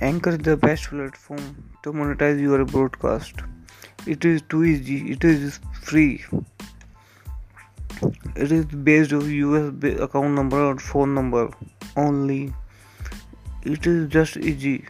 Anchor is the best platform to monetize your broadcast. It is too easy. It is free. It is based on US account number or phone number only. It is just easy.